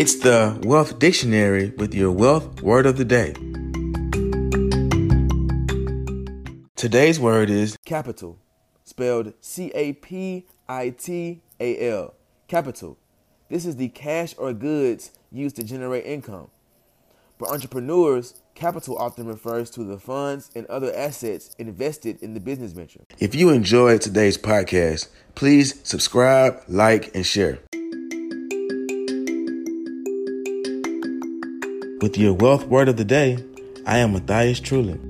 It's the Wealth Dictionary with your wealth word of the day. Today's word is capital, spelled C A P I T A L. Capital. This is the cash or goods used to generate income. For entrepreneurs, capital often refers to the funds and other assets invested in the business venture. If you enjoyed today's podcast, please subscribe, like, and share. With your wealth word of the day, I am Matthias Trulin.